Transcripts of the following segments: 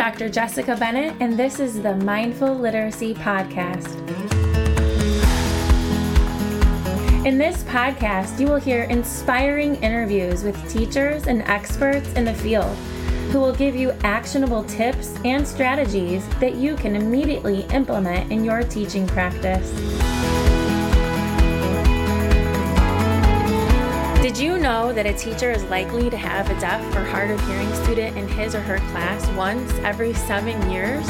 Dr. Jessica Bennett, and this is the Mindful Literacy Podcast. In this podcast, you will hear inspiring interviews with teachers and experts in the field who will give you actionable tips and strategies that you can immediately implement in your teaching practice. Did you know that a teacher is likely to have a deaf or hard of hearing student in his or her class once every seven years?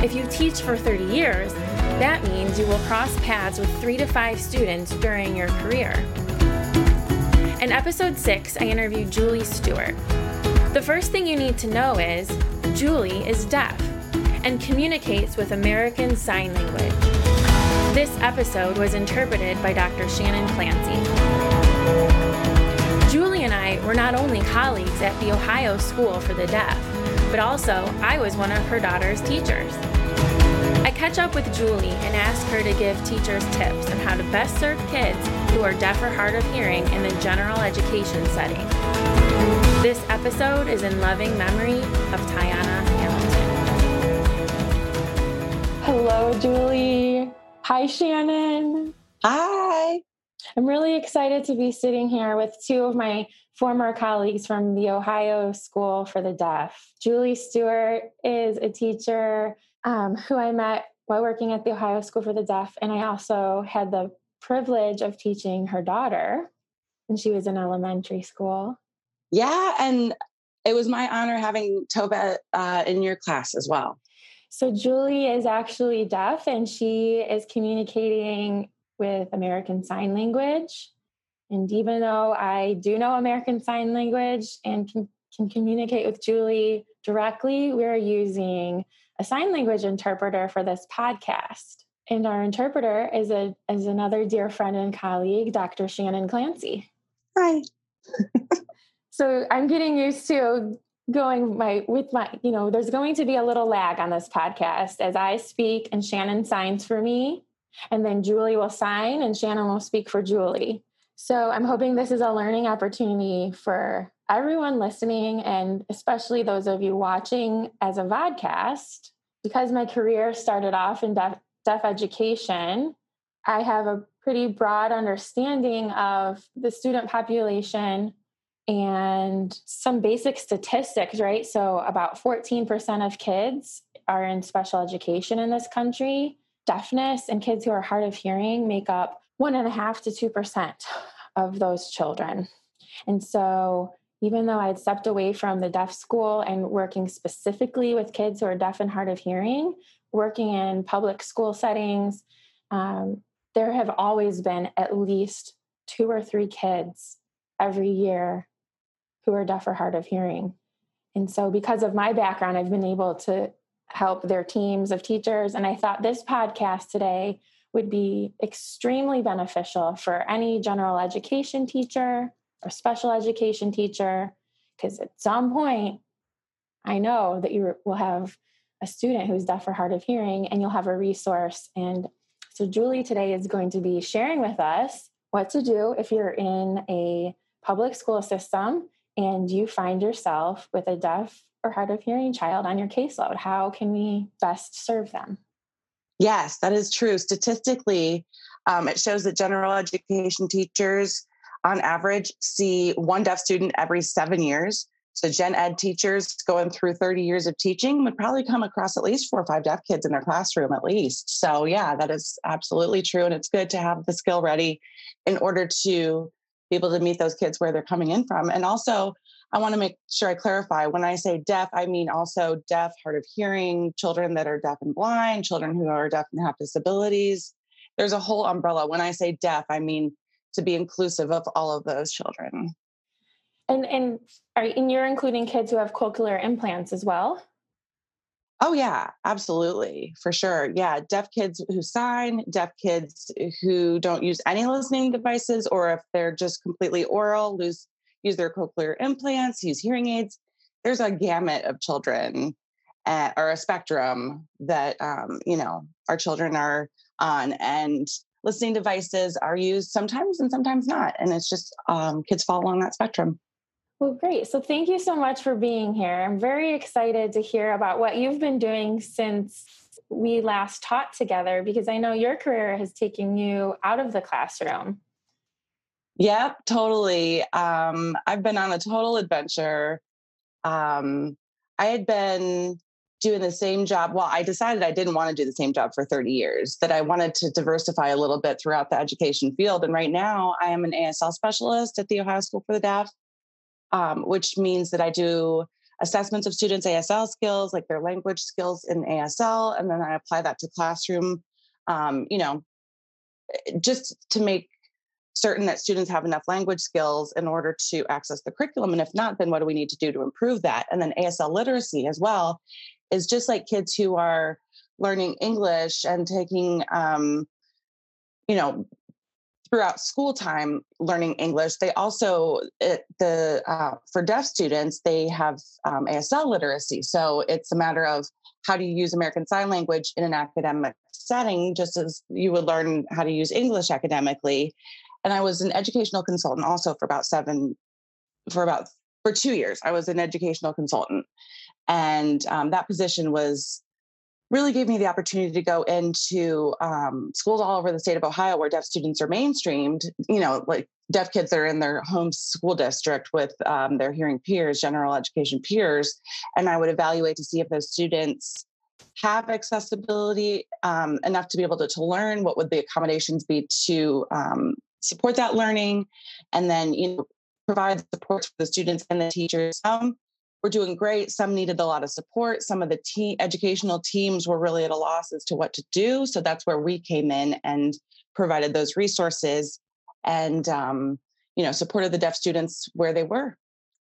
If you teach for 30 years, that means you will cross paths with three to five students during your career. In episode six, I interviewed Julie Stewart. The first thing you need to know is Julie is deaf and communicates with American Sign Language. This episode was interpreted by Dr. Shannon Clancy. Julie and I were not only colleagues at the Ohio School for the Deaf, but also I was one of her daughter's teachers. I catch up with Julie and ask her to give teachers tips on how to best serve kids who are deaf or hard of hearing in the general education setting. This episode is in loving memory of Tiana Hamilton. Hello, Julie. Hi, Shannon. Hi. I'm really excited to be sitting here with two of my former colleagues from the Ohio School for the Deaf. Julie Stewart is a teacher um, who I met while working at the Ohio School for the Deaf, and I also had the privilege of teaching her daughter when she was in elementary school. Yeah, and it was my honor having Tova uh, in your class as well. So, Julie is actually deaf and she is communicating with American Sign Language. And even though I do know American Sign Language and can, can communicate with Julie directly, we're using a sign language interpreter for this podcast. And our interpreter is a is another dear friend and colleague, Dr. Shannon Clancy. Hi. so I'm getting used to going my with my you know there's going to be a little lag on this podcast as I speak and Shannon signs for me and then Julie will sign and Shannon will speak for Julie. So I'm hoping this is a learning opportunity for everyone listening and especially those of you watching as a vodcast. Because my career started off in deaf, deaf education, I have a pretty broad understanding of the student population and some basic statistics, right? So, about 14% of kids are in special education in this country deafness and kids who are hard of hearing make up one and a half to two percent of those children. And so, even though I had stepped away from the deaf school and working specifically with kids who are deaf and hard of hearing, working in public school settings, um, there have always been at least two or three kids every year who are deaf or hard of hearing. And so, because of my background, I've been able to help their teams of teachers. And I thought this podcast today would be extremely beneficial for any general education teacher or special education teacher, because at some point, I know that you will have a student who's deaf or hard of hearing and you'll have a resource. And so, Julie today is going to be sharing with us what to do if you're in a public school system and you find yourself with a deaf or hard of hearing child on your caseload? How can we best serve them? Yes, that is true. Statistically, um, it shows that general education teachers, on average, see one deaf student every seven years. So, gen ed teachers going through 30 years of teaching would probably come across at least four or five deaf kids in their classroom, at least. So, yeah, that is absolutely true. And it's good to have the skill ready in order to be able to meet those kids where they're coming in from. And also, I want to make sure I clarify when I say deaf, I mean also deaf, hard of hearing, children that are deaf and blind, children who are deaf and have disabilities. There's a whole umbrella. When I say deaf, I mean to be inclusive of all of those children. And and are and you're including kids who have cochlear implants as well? Oh yeah, absolutely. For sure. Yeah, deaf kids who sign, deaf kids who don't use any listening devices or if they're just completely oral, lose use their cochlear implants, use hearing aids. There's a gamut of children at, or a spectrum that um, you know our children are on, and listening devices are used sometimes and sometimes not, and it's just um, kids fall along that spectrum. Well, great. So, thank you so much for being here. I'm very excited to hear about what you've been doing since we last taught together because I know your career has taken you out of the classroom. Yep, totally. Um, I've been on a total adventure. Um, I had been doing the same job. Well, I decided I didn't want to do the same job for 30 years, that I wanted to diversify a little bit throughout the education field. And right now, I am an ASL specialist at the Ohio School for the Deaf, um, which means that I do assessments of students' ASL skills, like their language skills in ASL, and then I apply that to classroom, um, you know, eh, just to make certain that students have enough language skills in order to access the curriculum. And if not, then what do we need to do to improve that? And then ASL literacy as well is just like kids who are learning English and taking, um, you know, throughout school time learning English. They also it, the uh, for deaf students they have um, ASL literacy. So it's a matter of how do you use American Sign Language in an academic setting, just as you would learn how to use English academically. And I was an educational consultant also for about seven, for about for two years. I was an educational consultant, and um, that position was really gave me the opportunity to go into um, schools all over the state of Ohio where deaf students are mainstreamed. You know, like deaf kids that are in their home school district with um, their hearing peers, general education peers, and I would evaluate to see if those students have accessibility um, enough to be able to, to learn. What would the accommodations be to um, support that learning, and then you know provide support for the students and the teachers. Um, were doing great. Some needed a lot of support. Some of the te- educational teams were really at a loss as to what to do. So that's where we came in and provided those resources and um, you know supported the deaf students where they were.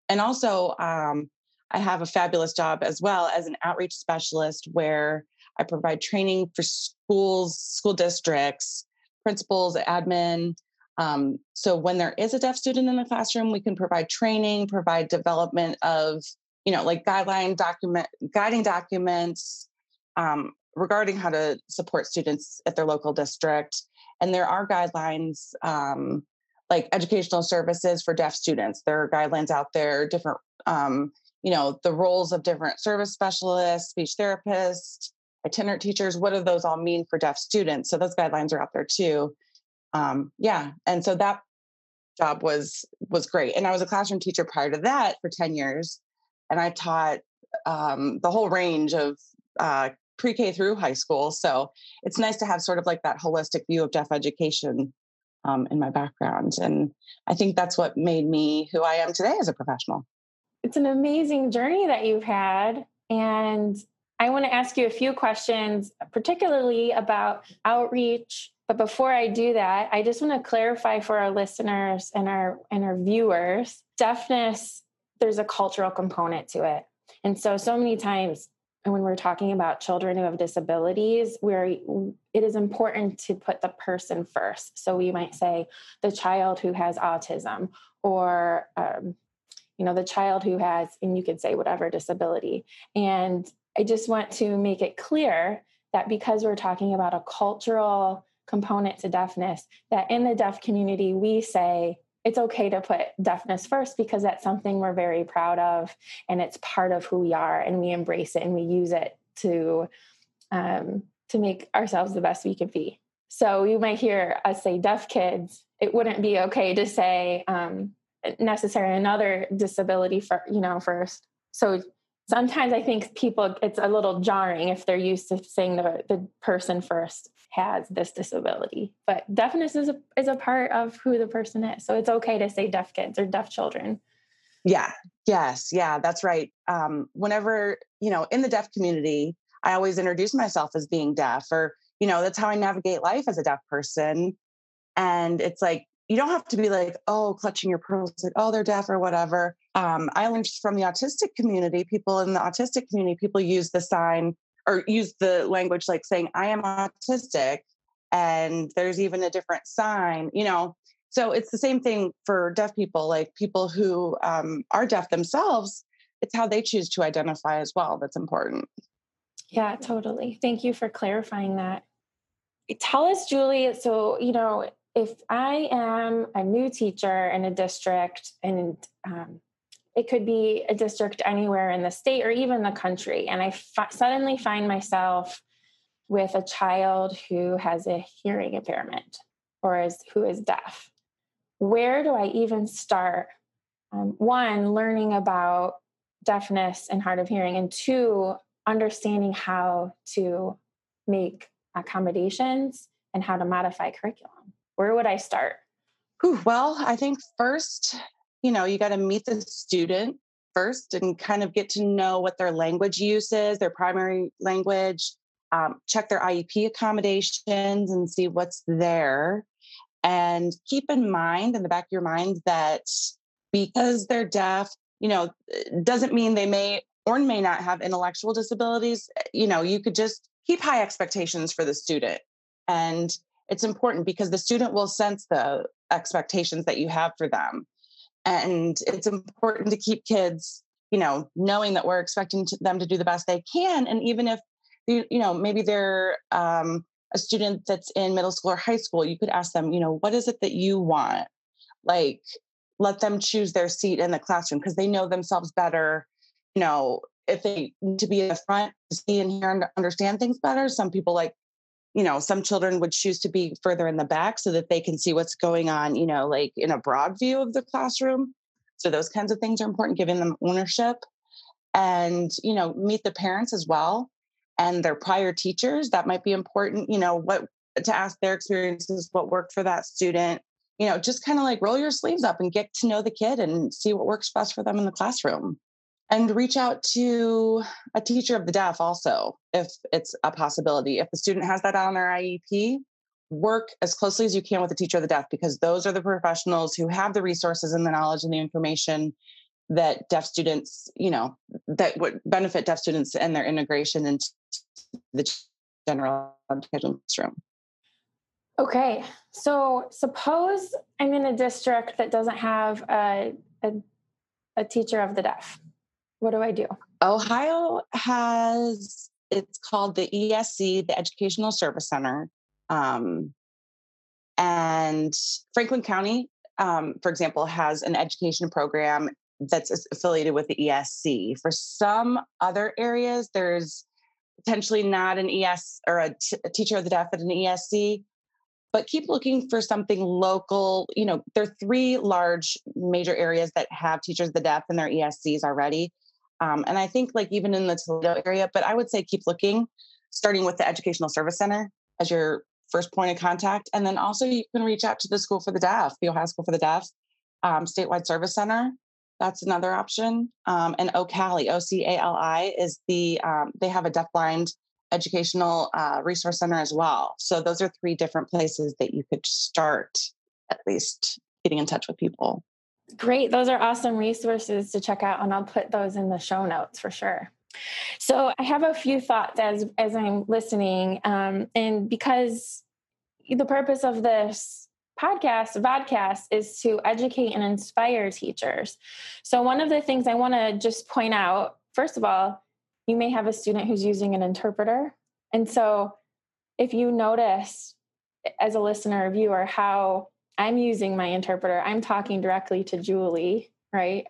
And also, um, I have a fabulous job as well as an outreach specialist where I provide training for schools, school districts, principals, admin. Um, so when there is a deaf student in the classroom, we can provide training, provide development of you know, like guideline document, guiding documents um, regarding how to support students at their local district. And there are guidelines um, like educational services for deaf students. There are guidelines out there, different, um, you know, the roles of different service specialists, speech therapists, itinerant teachers. What do those all mean for deaf students? So those guidelines are out there too. Um, yeah, and so that job was was great. And I was a classroom teacher prior to that for ten years and I taught um, the whole range of uh, pre-K through high school. So it's nice to have sort of like that holistic view of deaf education um, in my background, and I think that's what made me who I am today as a professional. It's an amazing journey that you've had, and I want to ask you a few questions, particularly about outreach. But before I do that, I just want to clarify for our listeners and our and our viewers, deafness there's a cultural component to it. And so, so many times when we're talking about children who have disabilities, where it is important to put the person first. So we might say the child who has autism, or um, you know, the child who has, and you could say whatever disability. And I just want to make it clear that because we're talking about a cultural component to deafness, that in the deaf community we say it's okay to put deafness first because that's something we're very proud of and it's part of who we are and we embrace it and we use it to um, to make ourselves the best we can be. So you might hear us say deaf kids. It wouldn't be okay to say um, necessarily another disability for you know first. So sometimes i think people it's a little jarring if they're used to saying the, the person first has this disability. But deafness is a, is a part of who the person is. So it's okay to say deaf kids or deaf children. Yeah. Yes. Yeah, that's right. Um, whenever, you know, in the deaf community, I always introduce myself as being deaf, or, you know, that's how I navigate life as a deaf person. And it's like, you don't have to be like, oh, clutching your pearls, like, oh, they're deaf or whatever. Um, I learned from the autistic community, people in the autistic community, people use the sign or use the language like saying i am autistic and there's even a different sign you know? So it's the same thing for deaf people like people who um, are deaf themselves it's how they choose to identify as well that's important. Yeah totally. Thank you for clarifying that. Tell us julie so you know if i am a new teacher in a district and um, it could be a district anywhere in the state or even the country. And I f- suddenly find myself with a child who has a hearing impairment or is who is deaf. Where do I even start? Um, one, learning about deafness and hard of hearing, and two, understanding how to make accommodations and how to modify curriculum. Where would I start? Well, I think first, you know, you got to meet the student first and kind of get to know what their language use is, their primary language, um, check their IEP accommodations and see what's there. And keep in mind in the back of your mind that because they're deaf, you know, doesn't mean they may or may not have intellectual disabilities. You know, you could just keep high expectations for the student. And it's important because the student will sense the expectations that you have for them. And it's important to keep kids, you know, knowing that we're expecting to them to do the best they can. And even if, you, know, maybe they're um, a student that's in middle school or high school, you could ask them, you know, what is it that you want? Like, let them choose their seat in the classroom because they know themselves better. You know, if they need to be in the front to see and hear and understand things better, some people like you know some children would choose to be further in the back so that they can see what's going on you know like in a broad view of the classroom. So those kinds of things are important giving them ownership and you know meet the parents as well and their prior teachers. That might be important you know what to ask their experiences what worked for that student you know just kind of like roll your sleeves up and get to know the kid and see what works best for them in the classroom and reach out to a teacher of the deaf also if it's a possibility. If the student has that on their iep work as closely as you can with the teacher of the deaf because those are the professionals who have the resources and the knowledge and the information that deaf students you know that would benefit deaf students and their integration into the general education classroom. Okay so suppose i'm in a district that doesn't have a, a, a teacher of the deaf what do I do? Ohio has it's called the ESC, the Educational Service Center. Um, and Franklin County, um, for example, has an education program that's affiliated with the ESC. For some other areas, there's potentially not an ES or a, t- a teacher of the deaf at an ESC, but keep looking for something local. You know, there are three large major areas that have teachers of the deaf in their ESCs already. Um, and I think like even in the Toledo area, but I would say keep looking, starting with the Educational Service Center as your first point of contact. And then also you can reach out to the School for the Deaf, the Ohio School for the Deaf, um, Statewide Service Center. That's another option. Um, and OCALI, O-C-A-L-I is the, um, they have a deafblind educational uh, resource center as well. So those are three different places that you could start at least getting in touch with people. Great. Those are awesome resources to check out, and I'll put those in the show notes for sure. So I have a few thoughts as as I'm listening, um, and because the purpose of this podcast, vodcast, is to educate and inspire teachers. So one of the things I want to just point out, first of all, you may have a student who's using an interpreter, and so if you notice as a listener or viewer how I'm using my interpreter. I'm talking directly to Julie, right?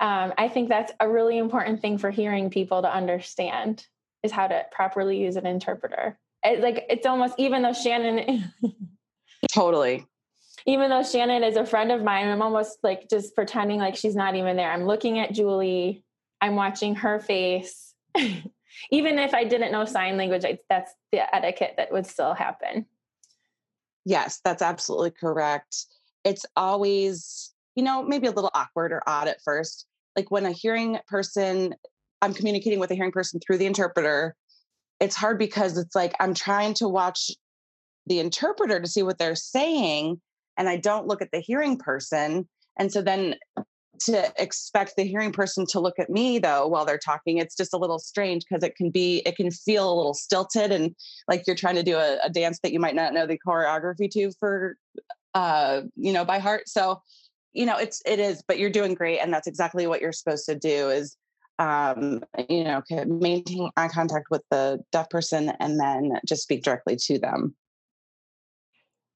Um, I think that's a really important thing for hearing people to understand is how to properly use an interpreter. It, like it's almost even though Shannon totally even though Shannon is a friend of mine, I'm almost like just pretending like she's not even there. I'm looking at Julie, I'm watching her face. even if I didn't know sign language, I, that's the etiquette that would still happen. Yes, that's absolutely correct. It's always, you know, maybe a little awkward or odd at first. Like when a hearing person, I'm communicating with a hearing person through the interpreter, it's hard because it's like I'm trying to watch the interpreter to see what they're saying and I don't look at the hearing person. And so then to expect the hearing person to look at me though while they're talking it's just a little strange because it can be it can feel a little stilted and like you're trying to do a, a, dance that you might not know the choreography to for uh you know by heart. So you know it's it is but you're doing great and that's exactly what you're supposed to do is um you know maintain eye contact with the deaf person and then just speak directly to them.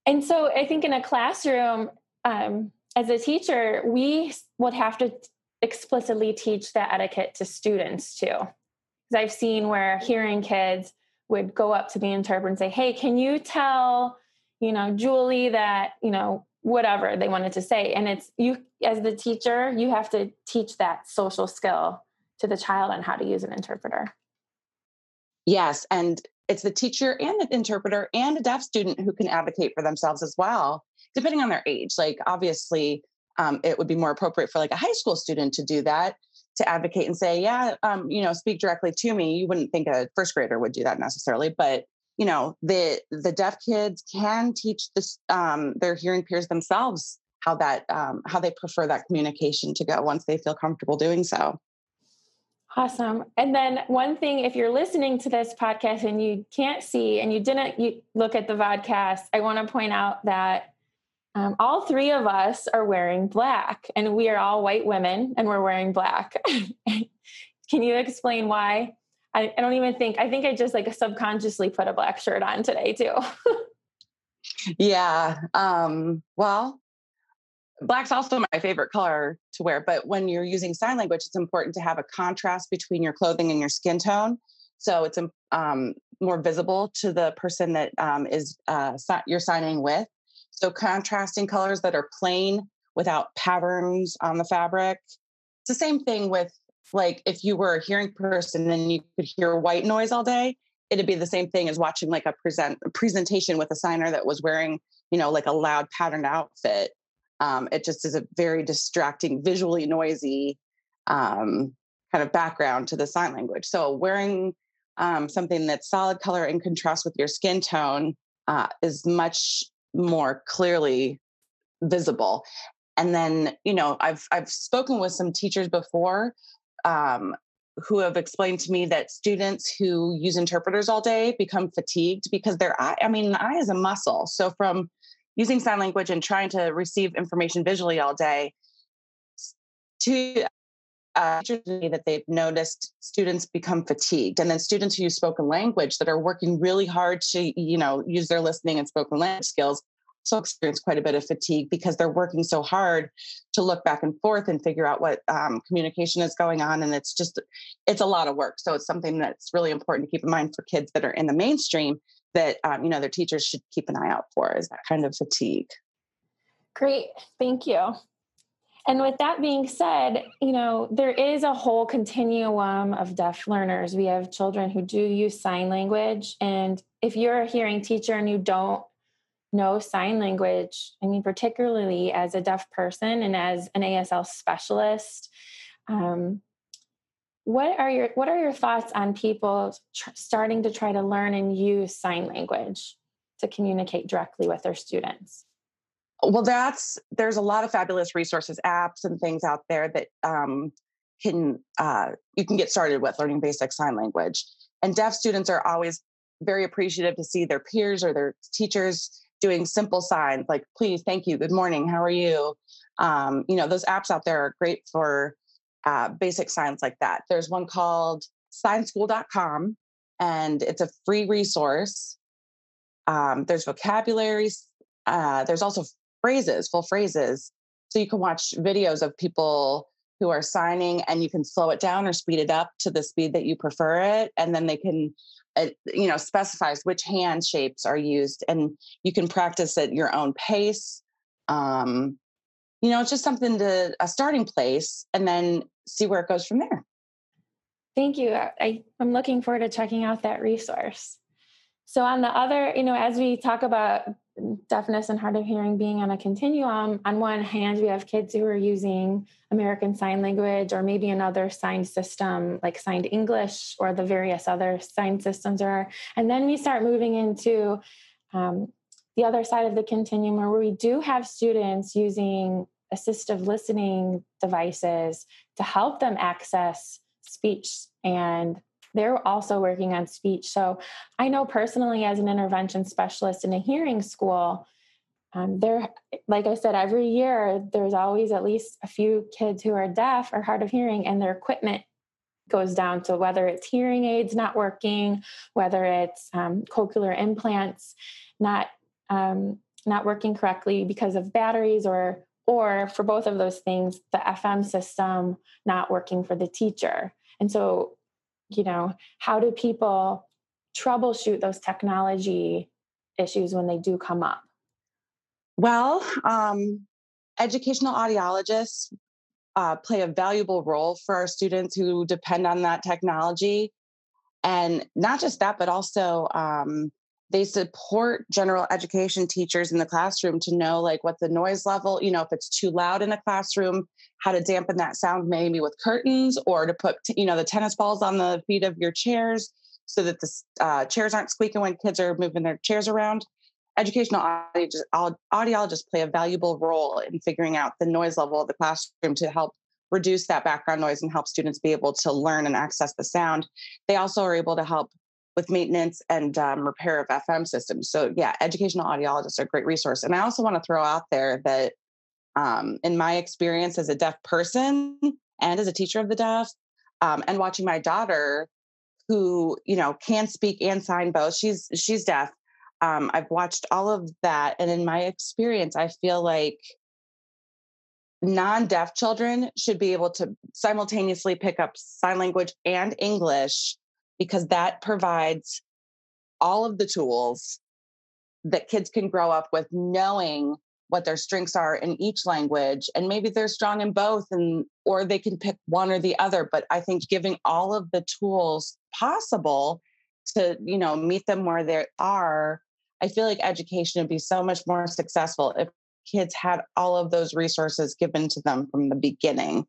And so i think in a classroom um as a teacher, we would have to explicitly teach that etiquette to students too? Because I've seen where hearing kids would go up to the interpreter and say, Hey, can you tell, you know, Julie that, you know, whatever they wanted to say. And it's you as the teacher, you have to teach that social skill to the child on how to use an interpreter. Yes. And it's the teacher and the interpreter and a deaf student who can advocate for themselves as well, depending on their age. Like, obviously, um, it would be more appropriate for like a high school student to do that to advocate and say yeah um, you know speak directly to me. You wouldn't think a first grader would do that necessarily but you know the the deaf kids can teach this um, their hearing peers themselves how that um, how they prefer that communication to go once they feel comfortable doing so. Awesome. And then one thing if you're listening to this podcast and you can't see and you didn't you look at the vodcast i want to point out that um, all three of us are wearing black, and we are all white women, and we're wearing black. Can you explain why? I, I, don't even think. I think I just like subconsciously put a black shirt on today too. yeah. Um, well, black's also my favorite color to wear, but when you're using sign language, it's important to have a contrast between your clothing and your skin tone. So it's um, more visible to the person that um, is uh, you're signing with. So contrasting colors that are plain without patterns on the fabric. It's the same thing with like if you were a hearing person and you could hear white noise all day, it'd be the same thing as watching like a present a presentation with a signer that was wearing, you know, like a loud patterned outfit. Um, it just is a very distracting, visually noisy um, kind of background to the sign language. So wearing um, something that's solid color in contrast with your skin tone uh, is much more clearly visible. And then you know i've i've spoken with some teachers before um, who have explained to me that students who use interpreters all day become fatigued because their eye i mean the eye is a muscle. So from using sign language and trying to receive information visually all day to uh, that they've noticed students become fatigued. And then students who use spoken language that are working really hard to you know use their listening and spoken language skills also experience quite a bit of fatigue because they're working so hard to look back and forth and figure out what um, communication is going on and it's just it's a lot of work so it's something that's really important to keep in mind for kids that are in the mainstream that um, you know their teachers should keep an eye out for is that kind of fatigue great thank you and with that being said, you know, there is a whole continuum of deaf learners. We have children who do use sign language. And if you're a hearing teacher and you don't know sign language, I mean, particularly as a deaf person and as an ASL specialist, um, what are your what are your thoughts on people tr- starting to try to learn and use sign language to communicate directly with their students? well that's there's a lot of fabulous resources apps and things out there that um, can uh, you can get started with learning basic sign language and deaf students are always very appreciative to see their peers or their teachers doing simple signs like please thank you good morning how are you? Um, you know those apps out there are great for uh, basic signs like that. There's one called signschool.com and it's a free resource. Um, there's vocabulary uh, there's also phrases, full phrases. So you can watch videos of people who are signing and you can slow it down or speed it up to the speed that you prefer it. And then they can, it, you know, specifies which hand shapes are used and you can practice at your own pace. Um, you know, it's just something to a starting place and then see where it goes from there. Thank you. I, I'm looking forward to checking out that resource. So, on the other, you know, as we talk about deafness and hard of hearing being on a continuum, on one hand, we have kids who are using American Sign Language or maybe another signed system like Signed English or the various other sign systems are. And then we start moving into um, the other side of the continuum where we do have students using assistive listening devices to help them access speech and they're also working on speech. So I know personally, as an intervention specialist in a hearing school, um, there, like I said, every year there's always at least a few kids who are deaf or hard of hearing, and their equipment goes down to whether it's hearing aids not working, whether it's um, cochlear implants not um, not working correctly because of batteries or or for both of those things, the FM system not working for the teacher. And so, you know, how do people troubleshoot those technology issues when they do come up? Well, um, educational audiologists uh, play a valuable role for our students who depend on that technology. And not just that, but also um, they support general education teachers in the classroom to know like what the noise level you know if it's too loud in a classroom how to dampen that sound maybe with curtains or to put you know the tennis balls on the feet of your chairs so that the uh, chairs aren't squeaking when kids are moving their chairs around. Educational audiologists play a valuable role in figuring out the noise level of the classroom to help reduce that background noise and help students be able to learn and access the sound. They also are able to help with maintenance and um, repair of FM systems. So, yeah, educational audiologists are a great resource. And I also want to throw out there that, um, in my experience as a deaf person and as a teacher of the deaf, um, and watching my daughter, who you know can speak and sign both, she's she's deaf. Um, I've watched all of that, and in my experience, I feel like non-deaf children should be able to simultaneously pick up sign language and English because that provides all of the tools that kids can grow up with knowing what their strengths are in each language and maybe they're strong in both and or they can pick one or the other but i think giving all of the tools possible to you know meet them where they are i feel like education would be so much more successful if kids had all of those resources given to them from the beginning.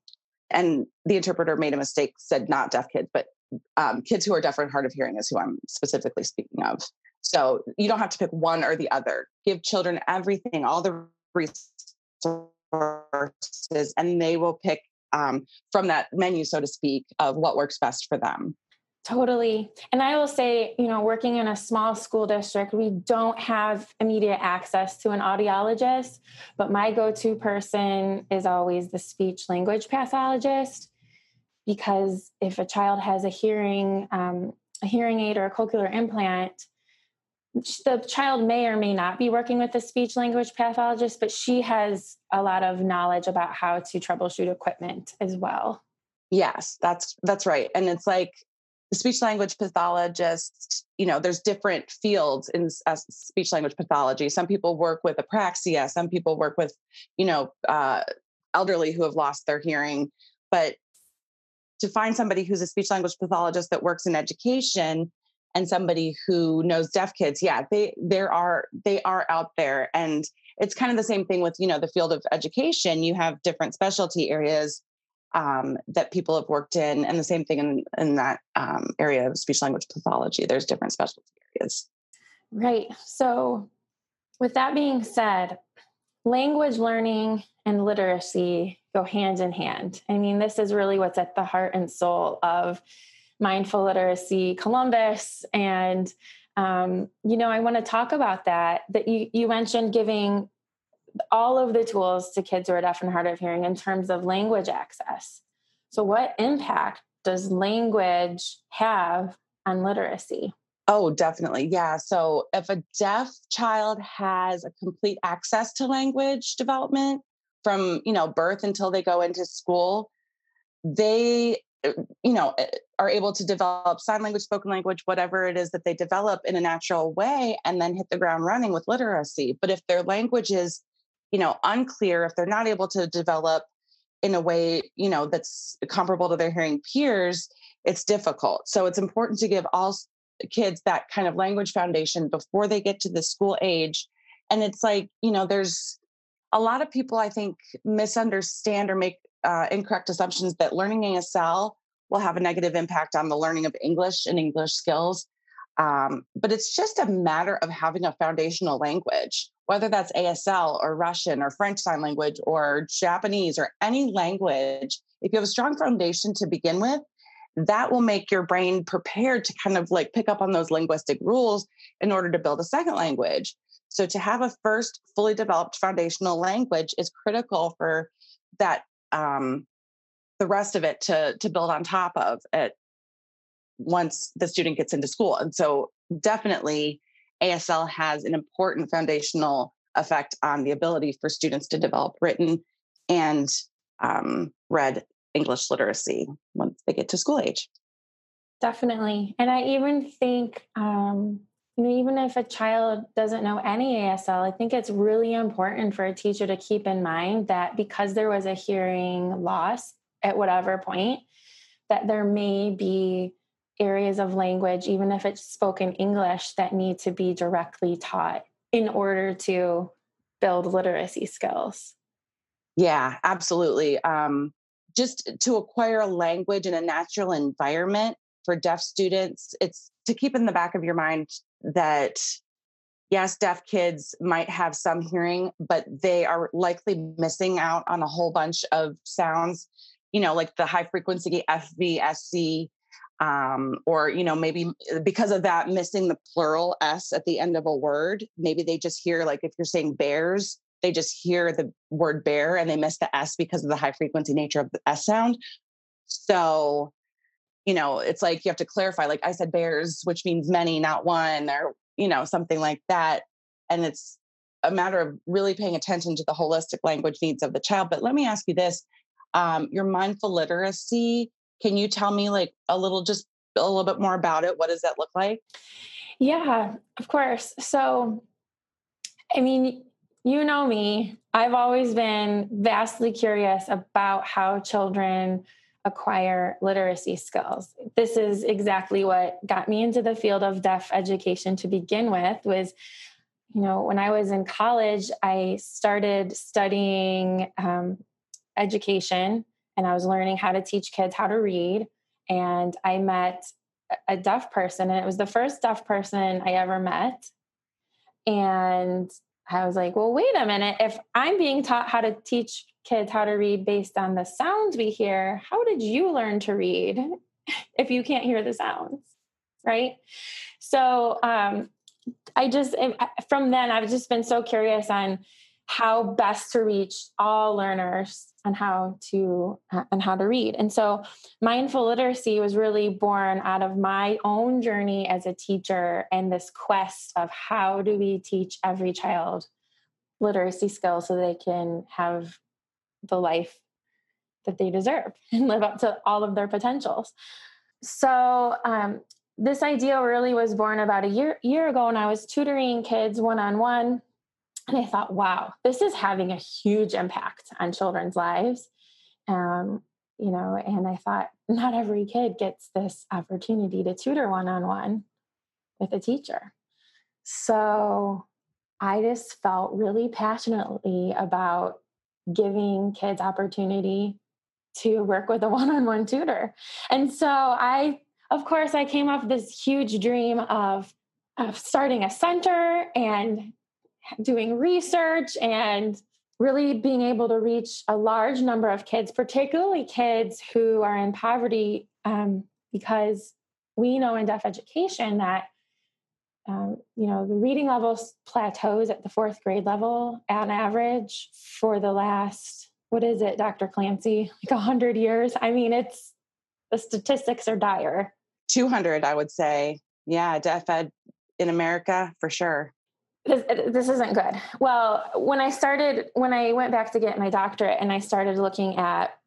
And the interpreter made a mistake said not deaf kids but um, kids who are deaf and hard of hearing is who I'm specifically speaking of. So you don't have to pick one or the other. Give children everything, all the resources, and they will pick um, from that menu, so to speak, of what works best for them. Totally. And I will say, you know, working in a small school district, we don't have immediate access to an audiologist, but my go to person is always the speech language pathologist because if a child has a hearing um, a hearing aid or a cochlear implant the child may or may not be working with a speech language pathologist but she has a lot of knowledge about how to troubleshoot equipment as well. Yes that's that's right. And it's like speech language pathologist you know there's different fields in uh, speech language pathology. Some people work with apraxia some people work with you know uh, elderly who have lost their hearing but to find somebody who's a speech language pathologist that works in education and somebody who knows deaf kids yeah they there are they are out there. And it's kind of the same thing with you know the field of education. You have different specialty areas um, that people have worked in and the same thing in, in that um, area of speech language pathology. There's different specialty areas. Right. So with that being said language learning and literacy go hand in hand. I mean, this is really what's at the heart and soul of mindful literacy Columbus. And, um, you know, I want to talk about that. That you, you mentioned giving all of the tools to kids who are deaf and hard of hearing in terms of language access. So, what impact does language have on literacy? Oh, definitely. Yeah. So if a deaf child has a complete access to language development, from you know birth until they go into school they uh, you know eh, are able to develop sign language spoken language whatever it is that they develop in a natural way and then hit the ground running with literacy but if their language is you know unclear if they're not able to develop in a way you know that's comparable to their hearing peers it's difficult so it's important to give all kids that kind of language foundation before they get to the school age and it's like you know there's a lot of people, I think, misunderstand or make uh, incorrect assumptions that learning ASL will have a negative impact on the learning of English and English skills. Um, but it's just a matter of having a foundational language, whether that's ASL or Russian or French Sign Language or Japanese or any language. If you have a strong foundation to begin with, that will make your brain prepared to kind of like pick up on those linguistic rules in order to build a second language. So to have a first fully developed foundational language is critical for that um, the rest of it to to build on top of it once the student gets into school. And so definitely ASL has an important foundational effect on the ability for students to develop written and um, read English literacy once they get to school age. Definitely. And I even think, um, you know, even if a child doesn't know any ASL, I think it's really important for a teacher to keep in mind that because there was a hearing loss at whatever point, that there may be areas of language, even if it's spoken English, that need to be directly taught in order to build literacy skills. Yeah, absolutely. Um, just to acquire a language in a natural environment for deaf students, it's to keep in the back of your mind that yes, deaf kids might have some hearing, but they are likely missing out on a whole bunch of sounds, you know, like the high frequency FVSC, um, or, you know, maybe because of that, missing the plural S at the end of a word. Maybe they just hear, like, if you're saying bears, they just hear the word bear and they miss the S because of the high frequency nature of the S sound. So you know, it's like you have to clarify, like I said, bears, which means many, not one, or, you know, something like that. And it's a matter of really paying attention to the holistic language needs of the child. But let me ask you this um, your mindful literacy, can you tell me like a little, just a little bit more about it? What does that look like? Yeah, of course. So, I mean, you know me, I've always been vastly curious about how children acquire literacy skills. This is exactly what got me into the field of deaf education to begin with was you know when I was in college I started studying um, education and I was learning how to teach kids how to read and I met a deaf person and it was the first deaf person I ever met and I was like, well, wait a minute. If I'm being taught how to teach kids how to read based on the sounds we hear, how did you learn to read if you can't hear the sounds? Right. So um, I just, from then, I've just been so curious on how best to reach all learners and how to uh, and how to read. And so mindful literacy was really born out of my own journey as a teacher and this quest of how do we teach every child literacy skills so they can have the life that they deserve and live up to all of their potentials. So um, this idea really was born about a year year ago when i was tutoring kids one-on-one and I thought, wow, this is having a huge impact on children's lives. Um, you know, and I thought, not every kid gets this opportunity to tutor one on one with a teacher. So I just felt really passionately about giving kids opportunity to work with a one on one tutor. And so I, of course, I came up with this huge dream of, of starting a center and doing research and really being able to reach a large number of kids, particularly kids who are in poverty, um, because we know in deaf education that um, you know the reading levels plateaus at the fourth grade level on average for the last what is it dr clancy? Like 100 years? I mean it's the statistics are dire. 200 i would say. Yeah deaf ed in america for sure this, this isn't good. Well, when I started, when I went back to get my doctorate and I started looking at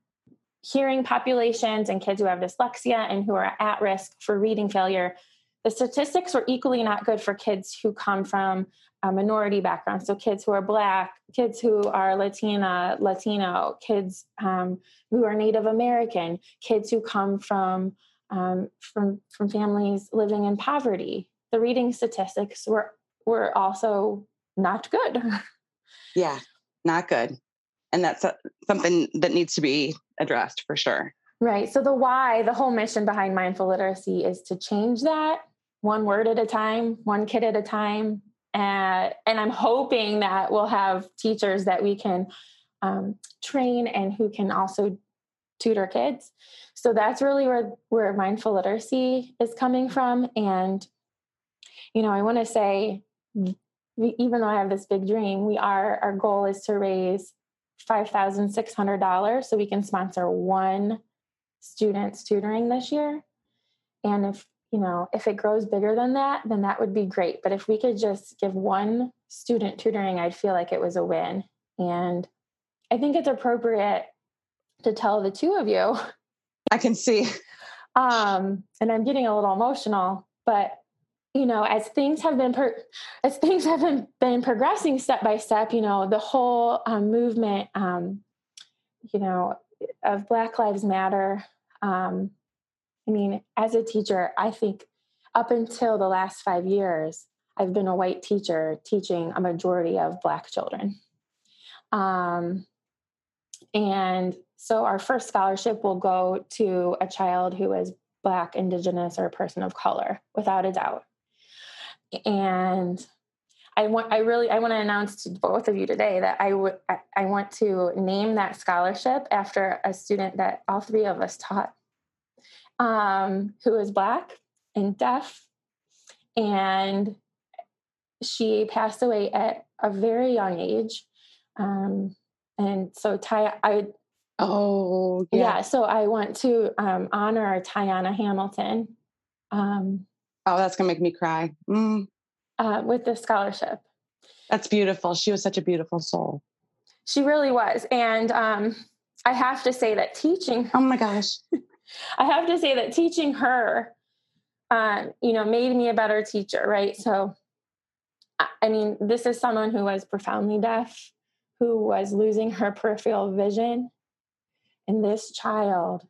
hearing populations and kids who have dyslexia and who are at risk for reading failure, the statistics were equally not good for kids who come from a minority background. So, kids who are Black, kids who are Latina, Latino, kids um, who are Native American, kids who come from, um, from, from families living in poverty. The reading statistics were were also not good. yeah, not good. And that's a, something that needs to be addressed for sure. Right. So, the why, the whole mission behind mindful literacy is to change that one word at a time, one kid at a time. Uh, and I'm hoping that we'll have teachers that we can um, train and who can also tutor kids. So that's really where where mindful literacy is coming from. And you know, I want to say we, even though I have this big dream, we are our goal is to raise five thousand six hundred dollars so we can sponsor one student's tutoring this year. And if you know if it grows bigger than that, then that would be great. But if we could just give one student tutoring, I'd feel like it was a win. And I think it's appropriate to tell the two of you. I can see. Um, and I'm getting a little emotional, but you know, as things have been per- as things have been, been progressing step by step, you know, the whole um, movement, um, you know, of Black Lives Matter. Um, I mean, as a teacher, I think up until the last five years, I've been a white teacher teaching a majority of Black children. Um, and so our first scholarship will go to a child who is Black, Indigenous, or a person of color, without a doubt. And I want, I really, I want to announce to both of you today that I would, I, I want to name that scholarship after a student that all three of us taught, um, who is Black and deaf, and she passed away at a very young age. Um, and so Ty, I oh yeah. yeah so I want to um, honor Tiana Hamilton. Um, oh, that's gonna make me cry. Mm. Uh, with this scholarship. That's beautiful. She was such a beautiful soul. She really was, and um, I have to say that teaching. Oh my gosh. I have to say that teaching her, uh, you know, made me a better teacher. Right. So, I mean, this is someone who was profoundly deaf who was losing her peripheral vision. And this child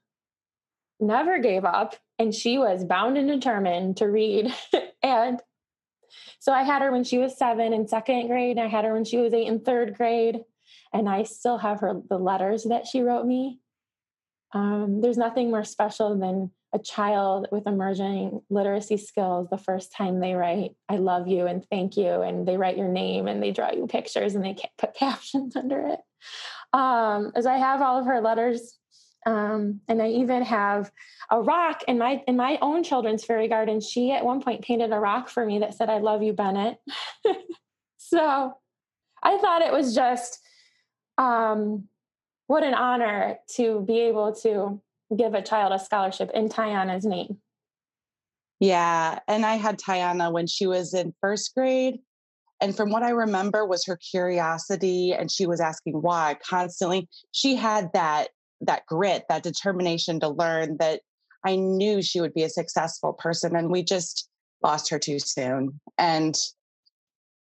never gave up and she was bound and determined to read. and so I had her when she was seven in second grade. and I had her when she was eight in third grade. And I still have her the letters that she wrote me. Um, there's nothing more special than a child with emerging literacy skills the first time they write i love you and thank you and they write your name and they draw you pictures and they put captions under it um, as i have all of her letters um, and i even have a rock in my in my own children's fairy garden she at one point painted a rock for me that said i love you bennett so i thought it was just um, what an honor to be able to give a child a scholarship in Tiana's name. Yeah. And I had Tiana when she was in first grade. And from what I remember was her curiosity and she was asking why constantly. She had that that grit, that determination to learn that I knew she would be a successful person. And we just lost her too soon. And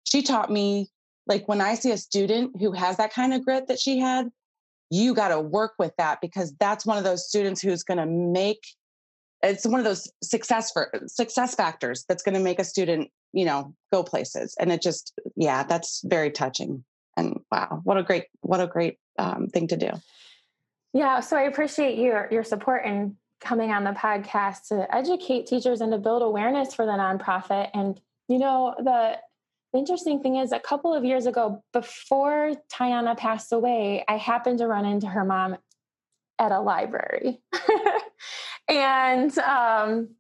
she taught me like when I see a student who has that kind of grit that she had, you got to work with that because that's one of those students who's going to make it's one of those success for success factors that's going to make a student you know go places and it just yeah that's very touching and wow what a great what a great um, thing to do yeah so i appreciate your your support in coming on the podcast to educate teachers and to build awareness for the nonprofit and you know the the interesting thing is, a couple of years ago, before Tiana passed away, I happened to run into her mom at a library. and um,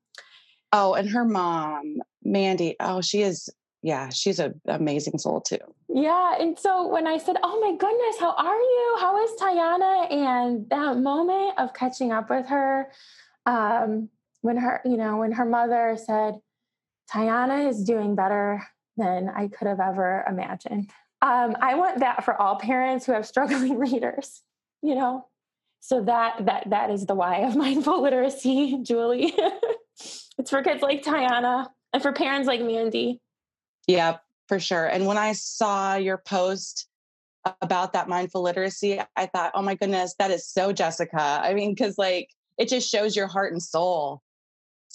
oh, and her mom, Mandy, oh, she is, yeah, she's an amazing soul too. Yeah. And so when I said, Oh my goodness, how are you? How is Tiana? And that moment of catching up with her, um, when her, you know, when her mother said, Tiana is doing better than I could have ever imagined. Um, I want that for all parents who have struggling readers, you know. So that that that is the why of mindful literacy, Julie. it's for kids like Tiana and for parents like Mandy. Yeah, for sure. And when I saw your post about that mindful literacy, I thought, oh my goodness, that is so Jessica. I mean, because like it just shows your heart and soul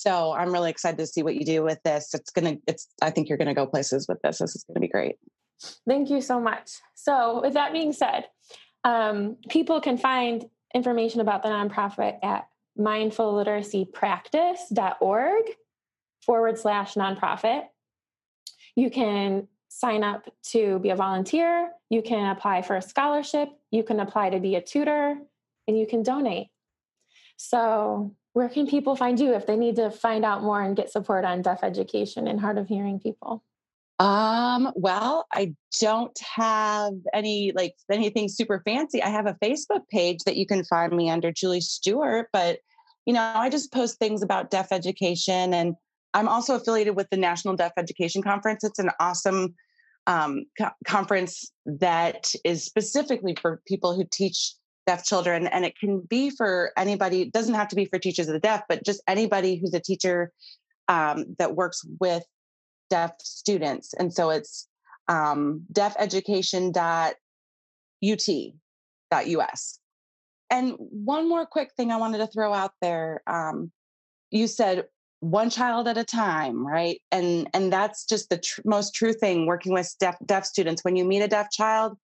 so I'm really excited to see what you do with this. It's gonna, it's, I think you're gonna go places with this. This is gonna be great. Thank you so much. So with that being said, um, people can find information about the nonprofit at mindfulliteracypractice.org forward slash nonprofit. You can sign up to be a volunteer. You can apply for a scholarship. You can apply to be a tutor and you can donate. So where can people find you if they need to find out more and get support on deaf education and hard of hearing people? Um, well, I don't have any like anything super fancy. I have a Facebook page that you can find me under Julie Stewart, but you know, I just post things about deaf education and I'm also affiliated with the National Deaf Education Conference. It's an awesome um, co- conference that is specifically for people who teach deaf children and it can be for anybody it doesn't have to be for teachers of the deaf but just anybody who's a teacher um, that works with deaf students and so it's um, deafeducation.ut.us and one more quick thing i wanted to throw out there um, you said one child at a time right? And and that's just the tr- most true thing working with deaf deaf students. When you meet a deaf child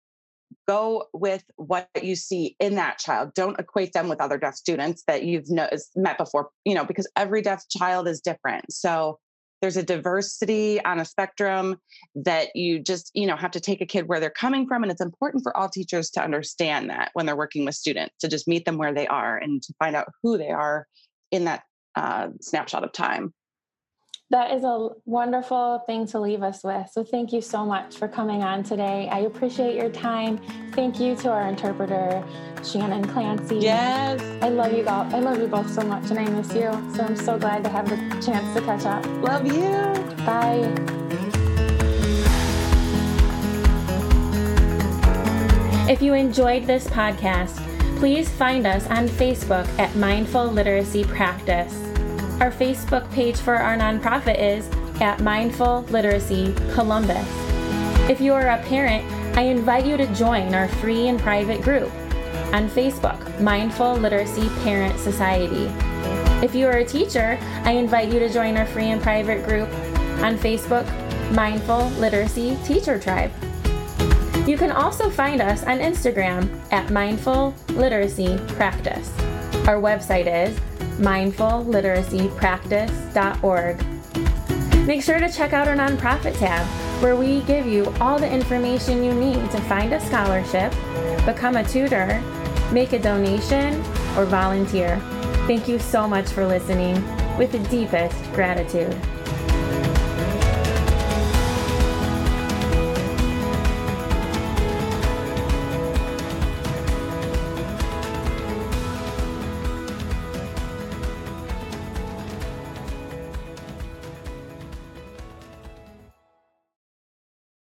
go with what you see in that child. Don't equate them with other deaf students that you've know, met before you know because every deaf child is different. So there's a diversity on a spectrum that you just you know have to take a kid where they're coming from and it's important for all teachers to understand that when they're working with students to just meet them where they are and to find out who they are in that uh, snapshot of time that is a wonderful thing to leave us with. So, thank you so much for coming on today. I appreciate your time. Thank you to our interpreter, Shannon Clancy. Yes. I love you all. I love you both so much, and I miss you. So, I'm so glad to have the chance to catch up. Love you. Bye. If you enjoyed this podcast, please find us on Facebook at Mindful Literacy Practice. Our Facebook page for our nonprofit is at Mindful Literacy Columbus. If you are a parent, I invite you to join our free and private group on Facebook, Mindful Literacy Parent Society. If you are a teacher, I invite you to join our free and private group on Facebook, Mindful Literacy Teacher Tribe. You can also find us on Instagram at Mindful Literacy Practice. Our website is mindfulliteracypractice.org. Make sure to check out our nonprofit tab, where we give you all the information you need to find a scholarship, become a tutor, make a donation, or volunteer. Thank you so much for listening with the deepest gratitude.